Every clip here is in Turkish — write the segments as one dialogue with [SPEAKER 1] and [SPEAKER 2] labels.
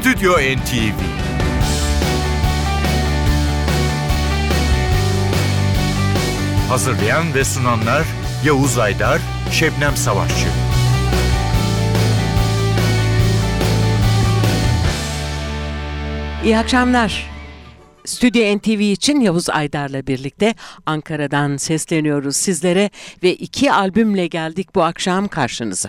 [SPEAKER 1] Stüdyo NTV Hazırlayan ve sunanlar Yavuz Aydar, Şebnem Savaşçı.
[SPEAKER 2] İyi akşamlar. Stüdyo NTV için Yavuz Aydar'la birlikte Ankara'dan sesleniyoruz sizlere ve iki albümle geldik bu akşam karşınıza.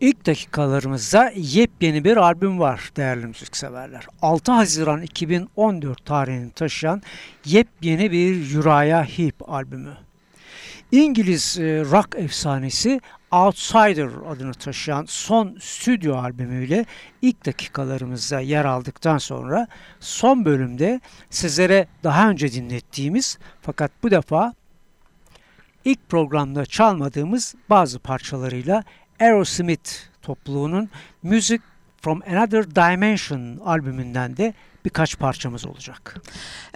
[SPEAKER 3] İlk dakikalarımızda yepyeni bir albüm var değerli müzikseverler. 6 Haziran 2014 tarihini taşıyan yepyeni bir Uriah Heep albümü. İngiliz e, rock efsanesi Outsider adını taşıyan son stüdyo albümüyle ilk dakikalarımızda yer aldıktan sonra son bölümde sizlere daha önce dinlettiğimiz fakat bu defa ilk programda çalmadığımız bazı parçalarıyla Aerosmith topluluğunun Music from Another Dimension albümünden de birkaç parçamız olacak.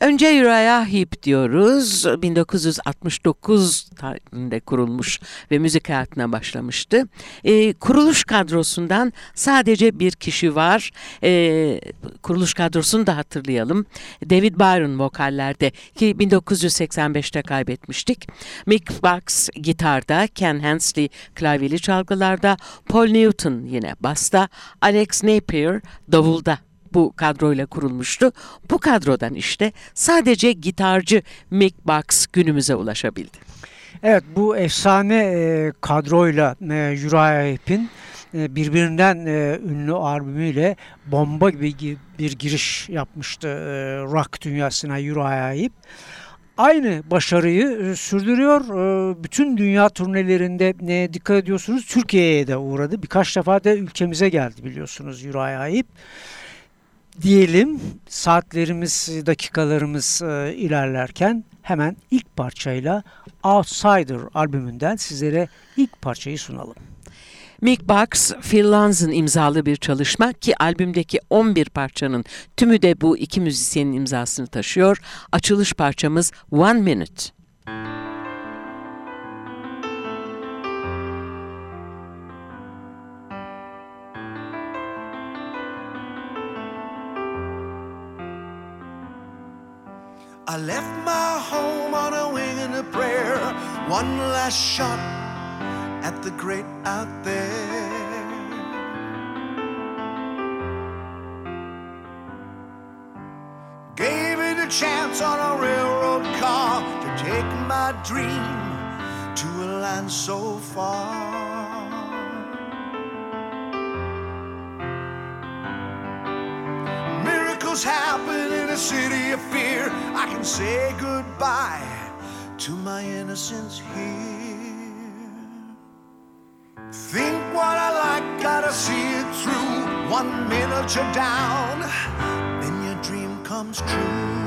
[SPEAKER 2] Önce Uriah Heep diyoruz. 1969 tarihinde kurulmuş ve müzik hayatına başlamıştı. E, kuruluş kadrosundan sadece bir kişi var. E, kuruluş kadrosunu da hatırlayalım. David Byron vokallerde ki 1985'te kaybetmiştik. Mick Box gitarda, Ken Hensley klavyeli çalgılarda, Paul Newton yine basta, Alex Napier davulda bu kadroyla kurulmuştu. Bu kadrodan işte sadece gitarcı Mick Box günümüze ulaşabildi.
[SPEAKER 3] Evet bu efsane e, kadroyla e, Uriah Heep'in e, birbirinden e, ünlü albümüyle bomba gibi bir giriş yapmıştı e, rock dünyasına Uriah Heep. Aynı başarıyı e, sürdürüyor. E, bütün dünya turnelerinde ne dikkat ediyorsunuz Türkiye'ye de uğradı. Birkaç defa da ülkemize geldi biliyorsunuz Uriah Heep diyelim saatlerimiz, dakikalarımız e, ilerlerken hemen ilk parçayla Outsider albümünden sizlere ilk parçayı sunalım.
[SPEAKER 2] Mick Box, Phil Lanz'ın imzalı bir çalışma ki albümdeki 11 parçanın tümü de bu iki müzisyenin imzasını taşıyor. Açılış parçamız One Minute.
[SPEAKER 4] I left my home on a wing and a prayer, one last shot at the great out there. Gave it a chance on a railroad car to take my dream to a land so far. Miracles happen a city of fear. I can say goodbye to my innocence here. Think what I like, gotta see it through. One minute you're down, then your dream comes true.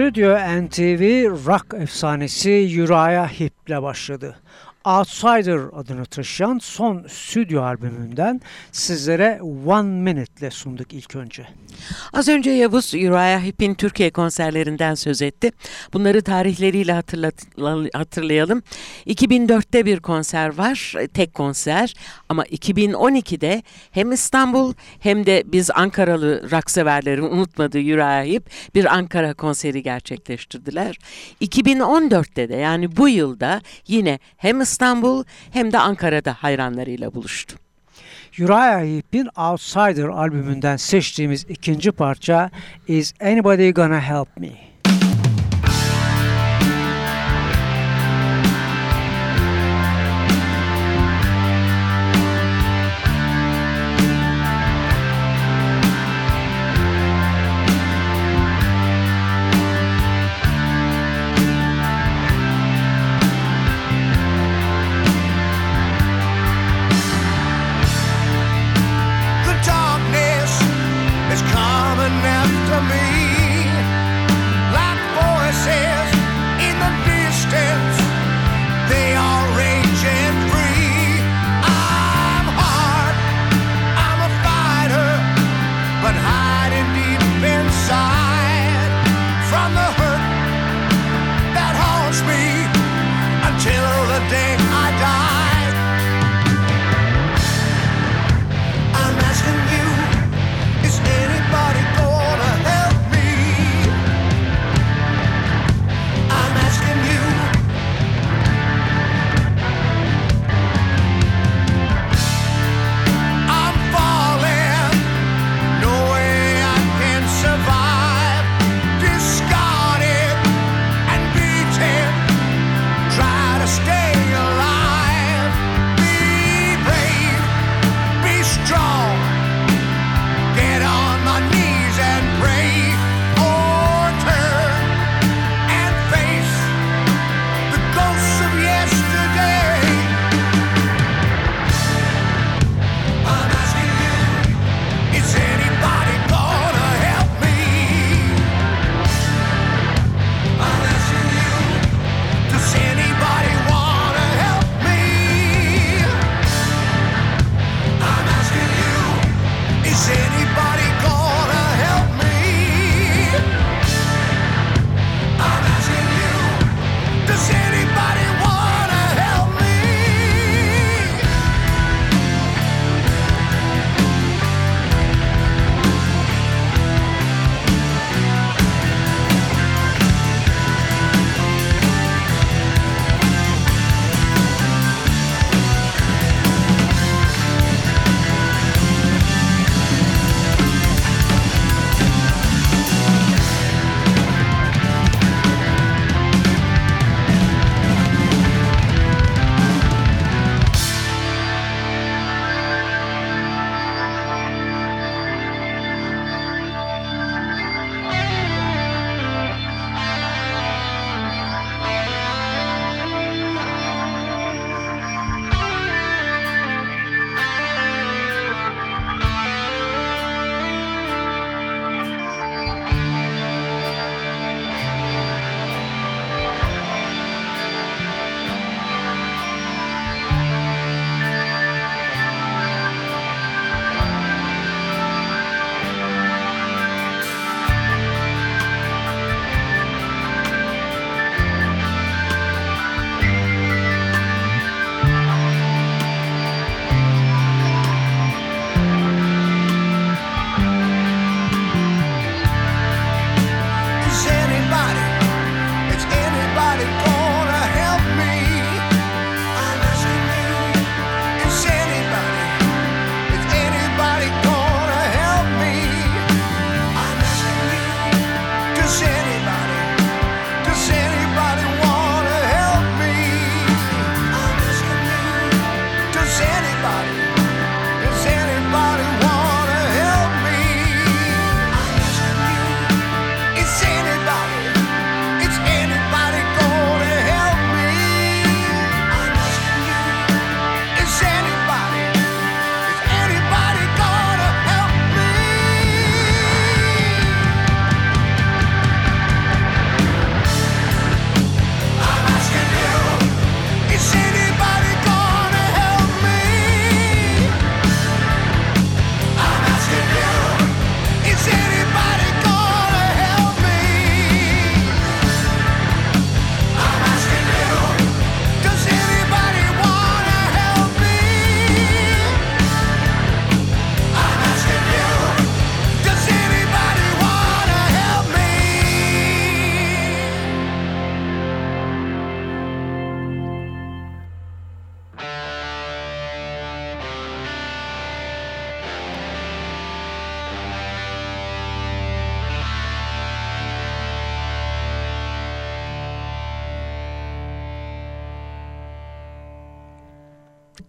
[SPEAKER 4] Stüdyo NTV rock efsanesi Heep ile başladı. Outsider adını taşıyan son stüdyo albümünden sizlere One Minute ile sunduk ilk önce.
[SPEAKER 2] Az önce Yavuz Uriah Heep'in Türkiye konserlerinden söz etti. Bunları tarihleriyle hatırlayalım. 2004'te bir konser var, tek konser. Ama 2012'de hem İstanbul hem de biz Ankaralı rock severlerin unutmadığı Uriah Heep bir Ankara konseri gerçekleştirdiler. 2014'te de yani bu yılda yine hem İstanbul hem de Ankara'da hayranlarıyla buluştu.
[SPEAKER 4] Uriah Heep'in Outsider albümünden seçtiğimiz ikinci parça Is Anybody Gonna Help Me?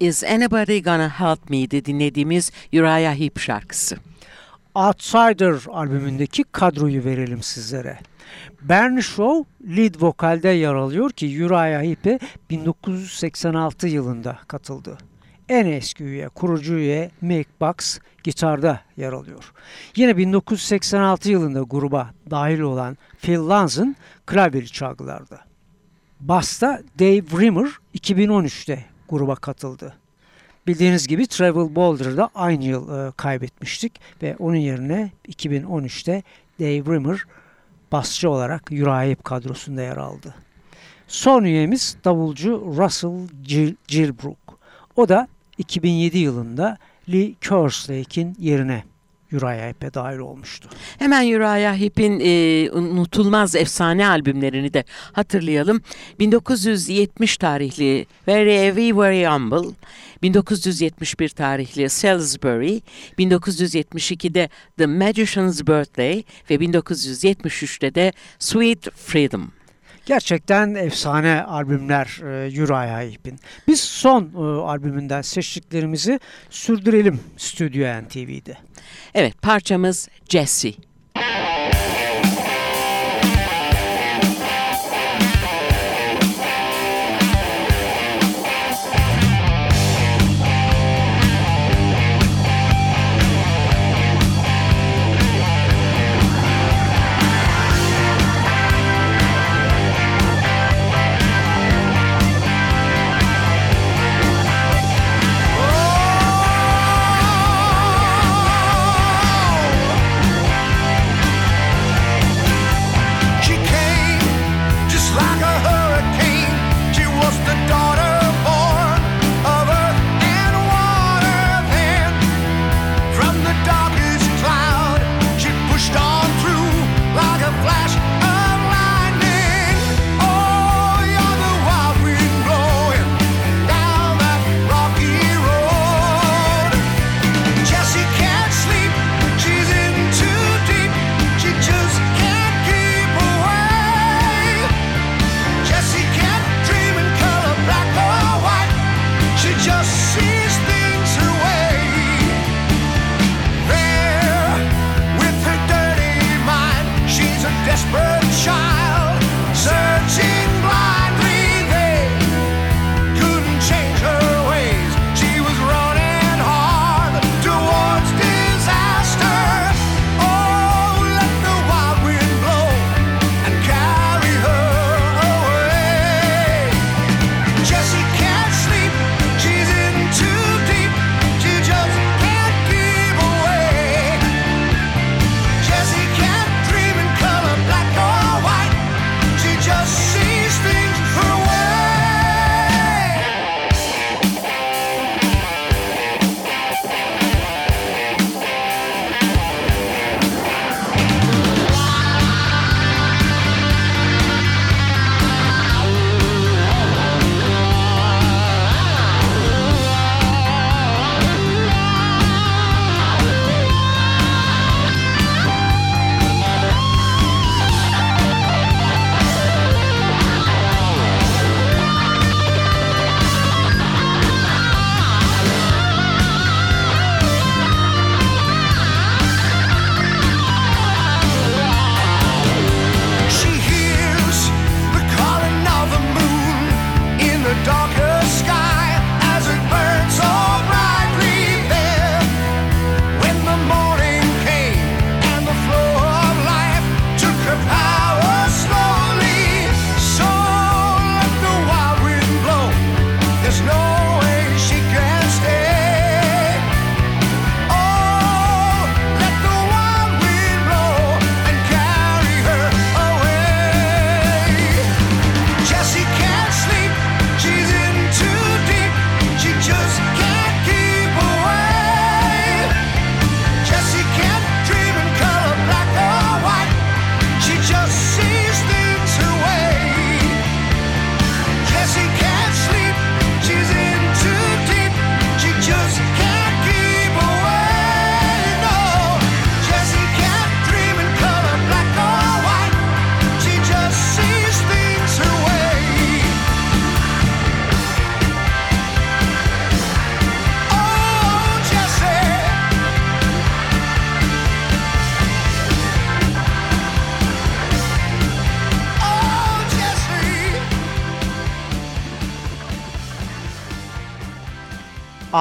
[SPEAKER 5] Is Anybody Gonna Help
[SPEAKER 2] Me'de dinlediğimiz Uriah Heep şarkısı.
[SPEAKER 3] Outsider albümündeki kadroyu verelim sizlere. Bernie Shaw lead vokalde yer alıyor ki Uriah Heep'e 1986 yılında katıldı. En eski üye, kurucu üye Mick Box gitarda yer alıyor. Yine 1986 yılında gruba dahil olan Phil Lanz'ın klavyeli çalgılarda. Bass'ta Dave Rimmer 2013'te gruba katıldı. Bildiğiniz gibi Travel Boulder'da aynı yıl e, kaybetmiştik ve onun yerine 2013'te Dave Rimmer basçı olarak Heep kadrosunda yer aldı. Son üyemiz davulcu Russell Gil Gilbrook. O da 2007 yılında Lee Kerslake'in yerine Uriah Heep'e dahil olmuştu.
[SPEAKER 2] Hemen Uriah Heep'in e, unutulmaz efsane albümlerini de hatırlayalım. 1970 tarihli Very Heavy Very Humble, 1971 tarihli Salisbury, 1972'de The Magician's Birthday ve 1973'te de Sweet Freedom.
[SPEAKER 3] Gerçekten efsane albümler e, Uriah Heep'in. Biz son e, albümünden seçtiklerimizi sürdürelim Stüdyo NTV'de.
[SPEAKER 2] Evet parçamız Jesse.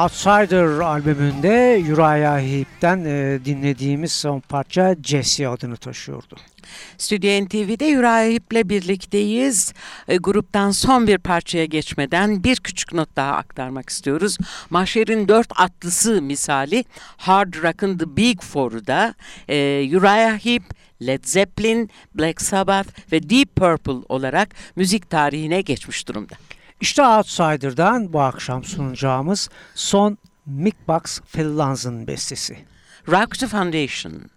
[SPEAKER 3] Outsider albümünde Uriah Heep'ten e, dinlediğimiz son parça Jesse adını taşıyordu.
[SPEAKER 2] Stüdyo NTV'de Uriah Heep'le birlikteyiz. E, gruptan son bir parçaya geçmeden bir küçük not daha aktarmak istiyoruz. Mahşer'in dört atlısı misali Hard Rock'ın The Big Four'u da e, Uriah Heep, Led Zeppelin, Black Sabbath ve Deep Purple olarak müzik tarihine geçmiş durumda.
[SPEAKER 3] İşte Outsider'dan bu akşam sunacağımız son Mick Box Phil bestesi.
[SPEAKER 2] Rock the Foundation.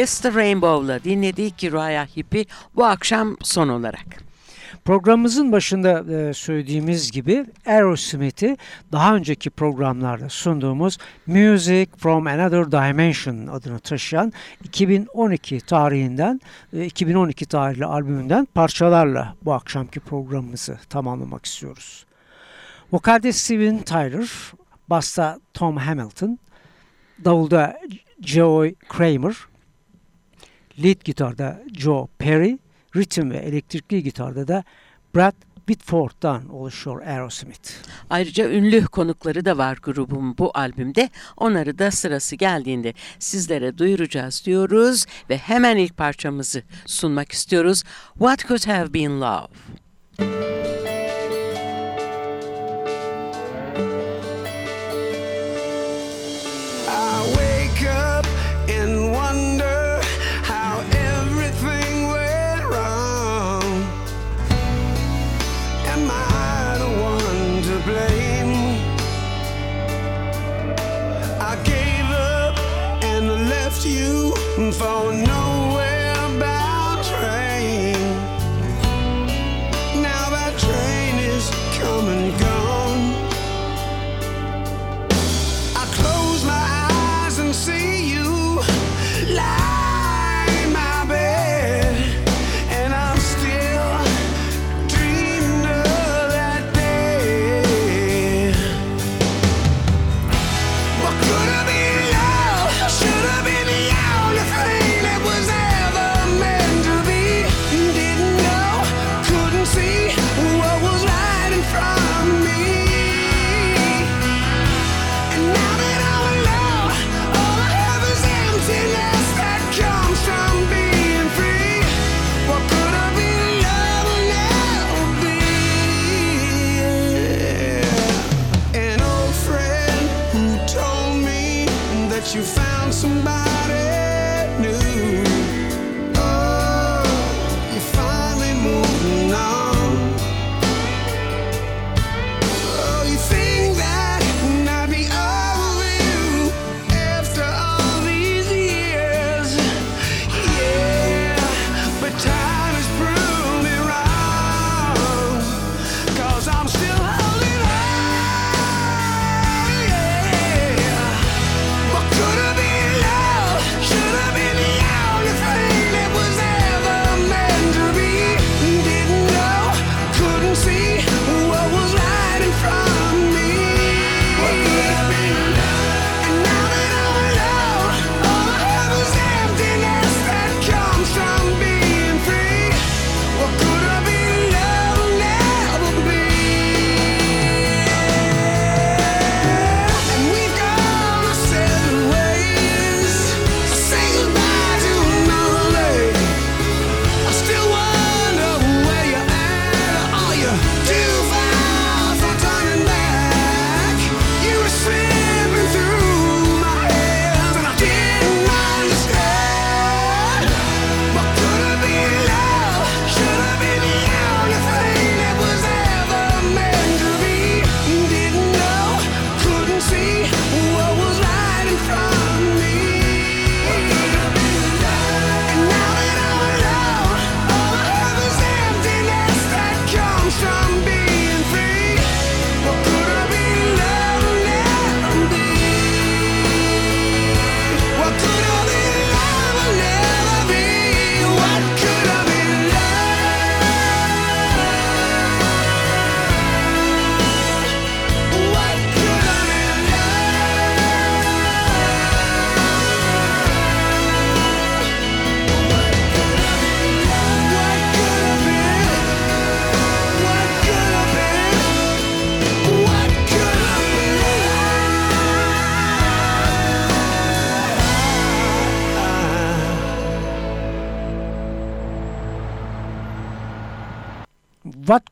[SPEAKER 2] Orkestra Rainbow'la dinledik Rüya Hippie bu akşam son olarak.
[SPEAKER 3] Programımızın başında e, söylediğimiz gibi Aerosmith'i daha önceki programlarda sunduğumuz Music from Another Dimension adını taşıyan 2012 tarihinden e, 2012 tarihli albümünden parçalarla bu akşamki programımızı tamamlamak istiyoruz. Vokalde Steven Tyler, basta Tom Hamilton, davulda Joey Kramer, lead gitarda Joe Perry, ritim ve elektrikli gitarda da Brad Whitford'dan oluşuyor Aerosmith.
[SPEAKER 2] Ayrıca ünlü konukları da var grubun bu albümde. Onları da sırası geldiğinde sizlere duyuracağız diyoruz ve hemen ilk parçamızı sunmak istiyoruz. What Could Have Been Love?
[SPEAKER 6] for no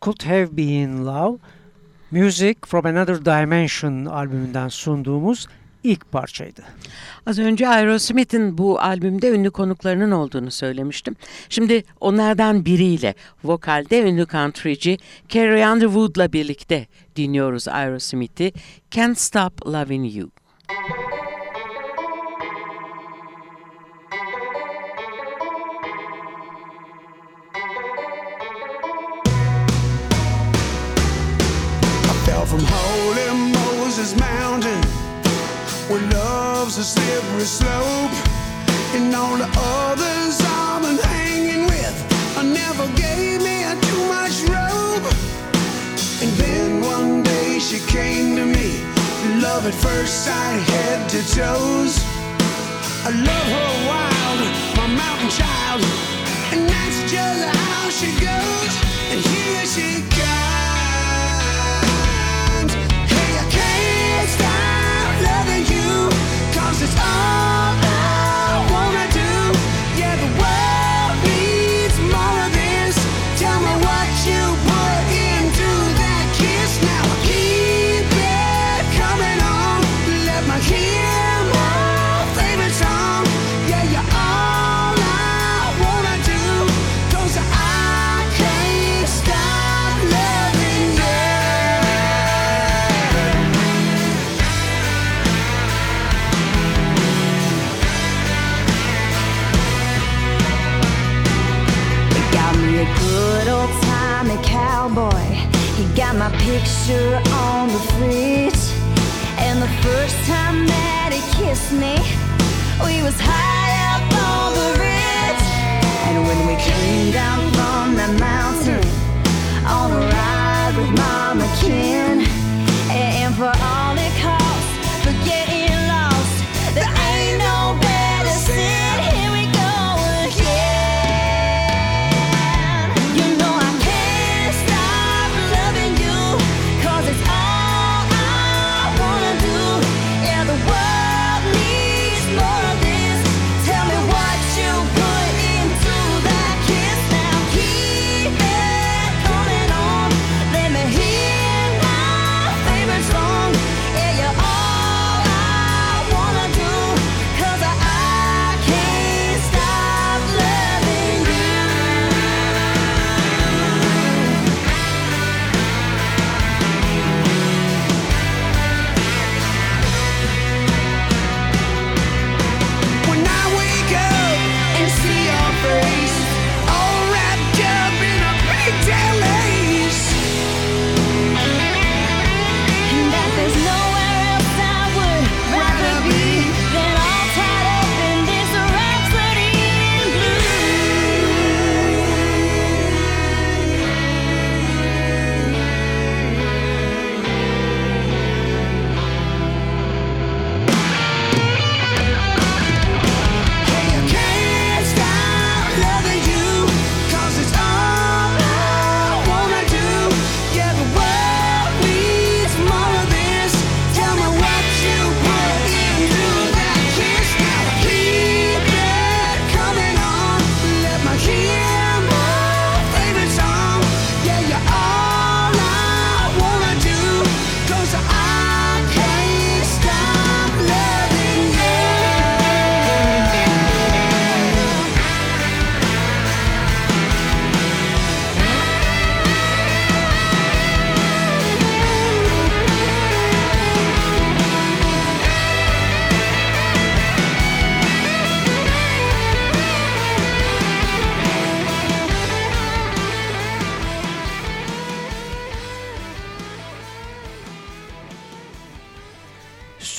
[SPEAKER 6] Could Have Been Love,
[SPEAKER 3] Music From Another Dimension albümünden sunduğumuz ilk parçaydı.
[SPEAKER 2] Az önce Aerosmith'in bu albümde ünlü konuklarının olduğunu söylemiştim. Şimdi onlardan biriyle vokalde ünlü countryci Carrie Underwood'la birlikte dinliyoruz Aerosmith'i Can't Stop Loving You.
[SPEAKER 6] Müzik slippery slope, and all the others I've been hanging with, I never gave me too much rope. And then one day she came to me, love at first sight, head to toes. I love her wild, my mountain child, and that's just how she goes. And here she comes. Cause it's all
[SPEAKER 7] picture on the fridge. And the first time that he kissed me, we was high.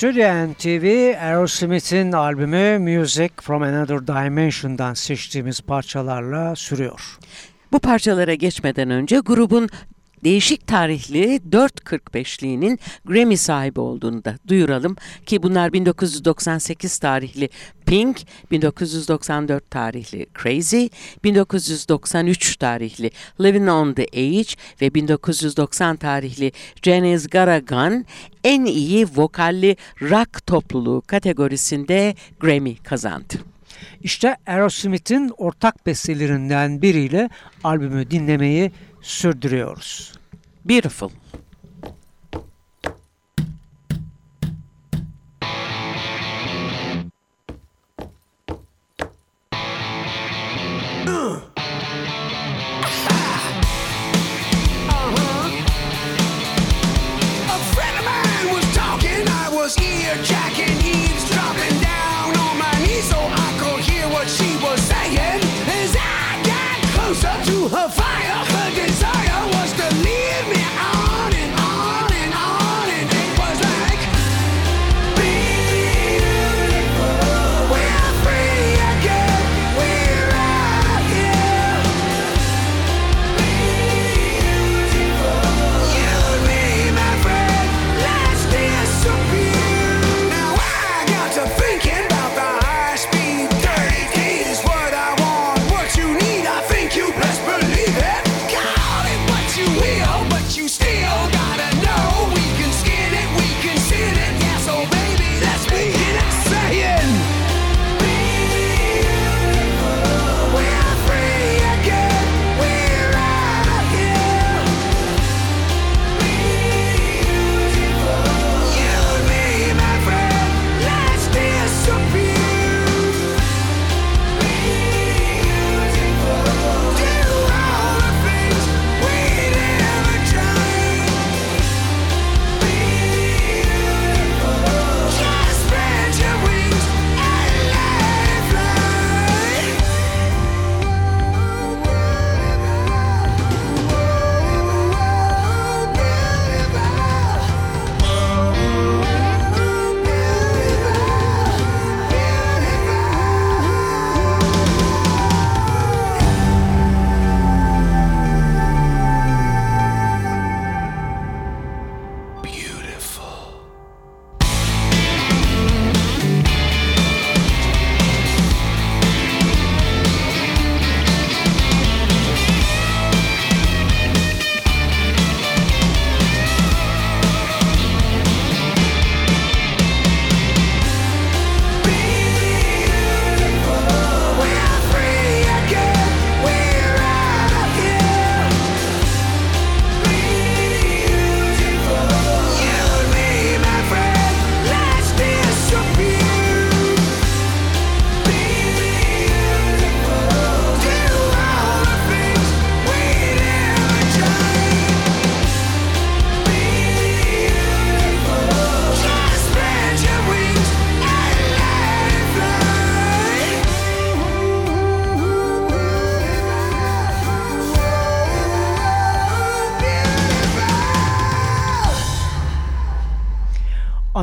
[SPEAKER 3] Stüdyo NTV Aerosmith'in albümü Music From Another Dimension'dan seçtiğimiz parçalarla sürüyor.
[SPEAKER 2] Bu parçalara geçmeden önce grubun değişik tarihli 4.45'liğinin Grammy sahibi olduğunu da duyuralım ki bunlar 1998 tarihli Pink, 1994 tarihli Crazy, 1993 tarihli Living on the Age ve 1990 tarihli Janis Garagan en iyi vokalli rock topluluğu kategorisinde Grammy kazandı.
[SPEAKER 3] İşte Aerosmith'in ortak bestelerinden biriyle albümü dinlemeyi sürdürüyoruz.
[SPEAKER 2] Beautiful.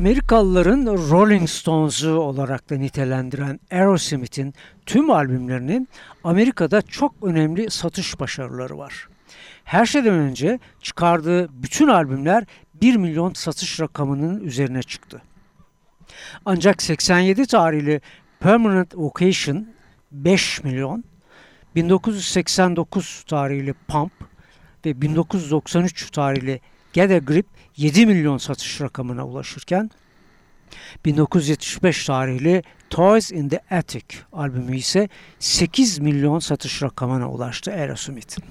[SPEAKER 3] Amerikalıların Rolling Stones'u olarak da nitelendiren Aerosmith'in tüm albümlerinin Amerika'da çok önemli satış başarıları var. Her şeyden önce çıkardığı bütün albümler 1 milyon satış rakamının üzerine çıktı. Ancak 87 tarihli Permanent Vacation 5 milyon, 1989 tarihli Pump ve 1993 tarihli Get a Grip 7 milyon satış rakamına ulaşırken 1975 tarihli Toys in the Attic albümü ise 8 milyon satış rakamına ulaştı Aerosmith'in.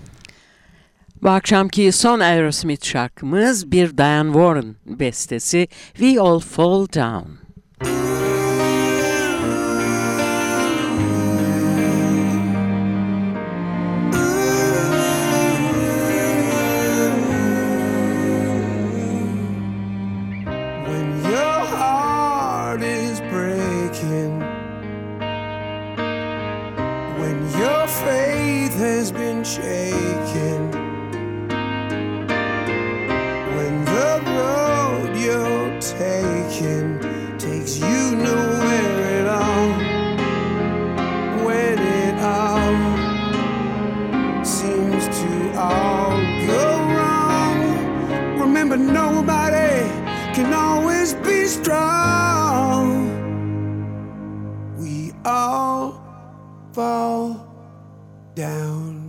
[SPEAKER 2] Bu akşamki son Aerosmith şarkımız bir Diane Warren bestesi We All Fall Down.
[SPEAKER 6] Shaken, when the road you're taking takes you nowhere at all, when it all seems to all go wrong. Remember, nobody can always be strong. We all fall down.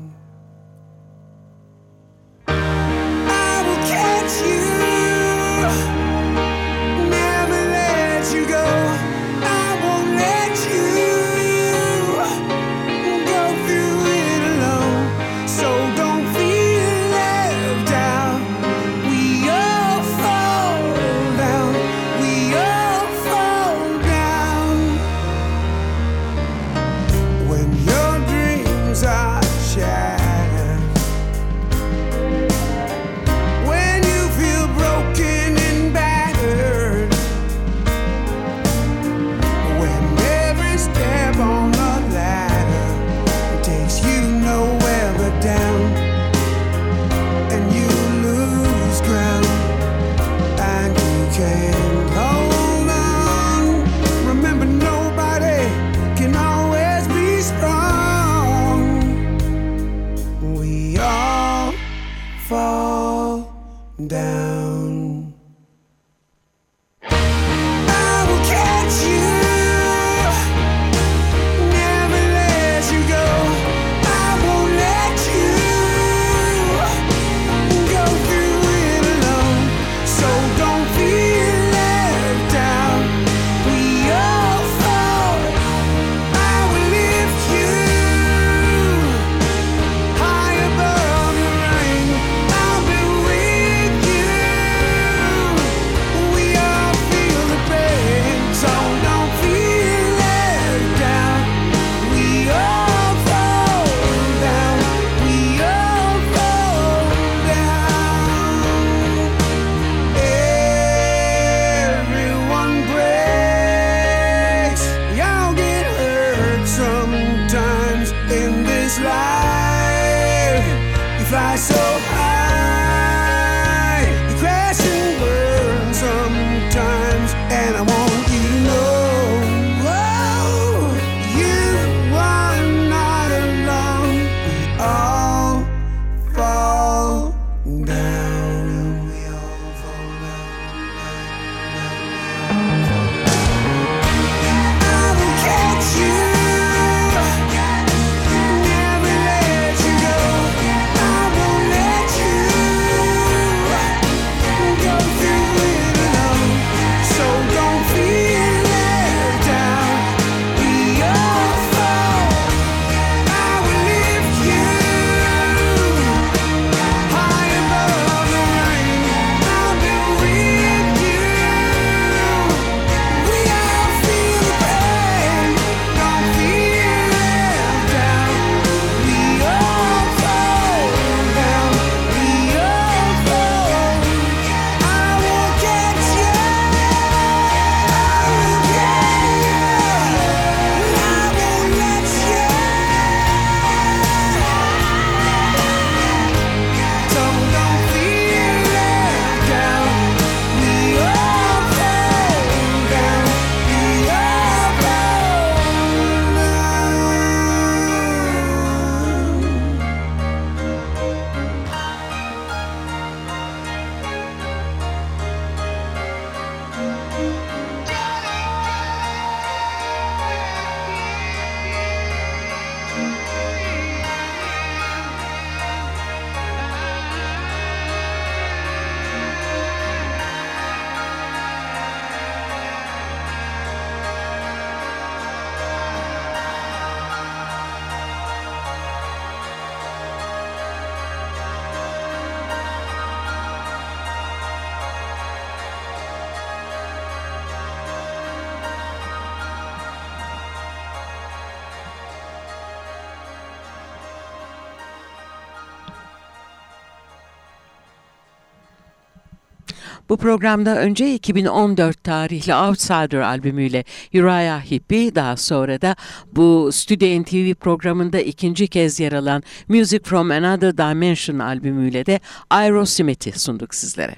[SPEAKER 2] Bu programda önce 2014 tarihli Outsider albümüyle Uriah Heep'i daha sonra da bu Studio NTV programında ikinci kez yer alan Music from Another Dimension albümüyle de Aerosmith'i sunduk sizlere.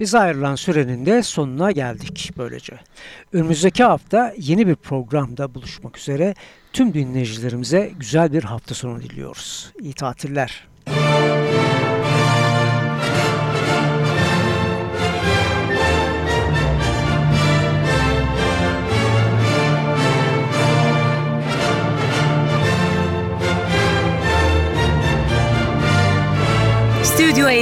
[SPEAKER 3] Biz ayrılan sürenin de sonuna geldik böylece. Önümüzdeki hafta yeni bir programda buluşmak üzere tüm dinleyicilerimize güzel bir hafta sonu diliyoruz. İyi tatiller.
[SPEAKER 8] Stüdyo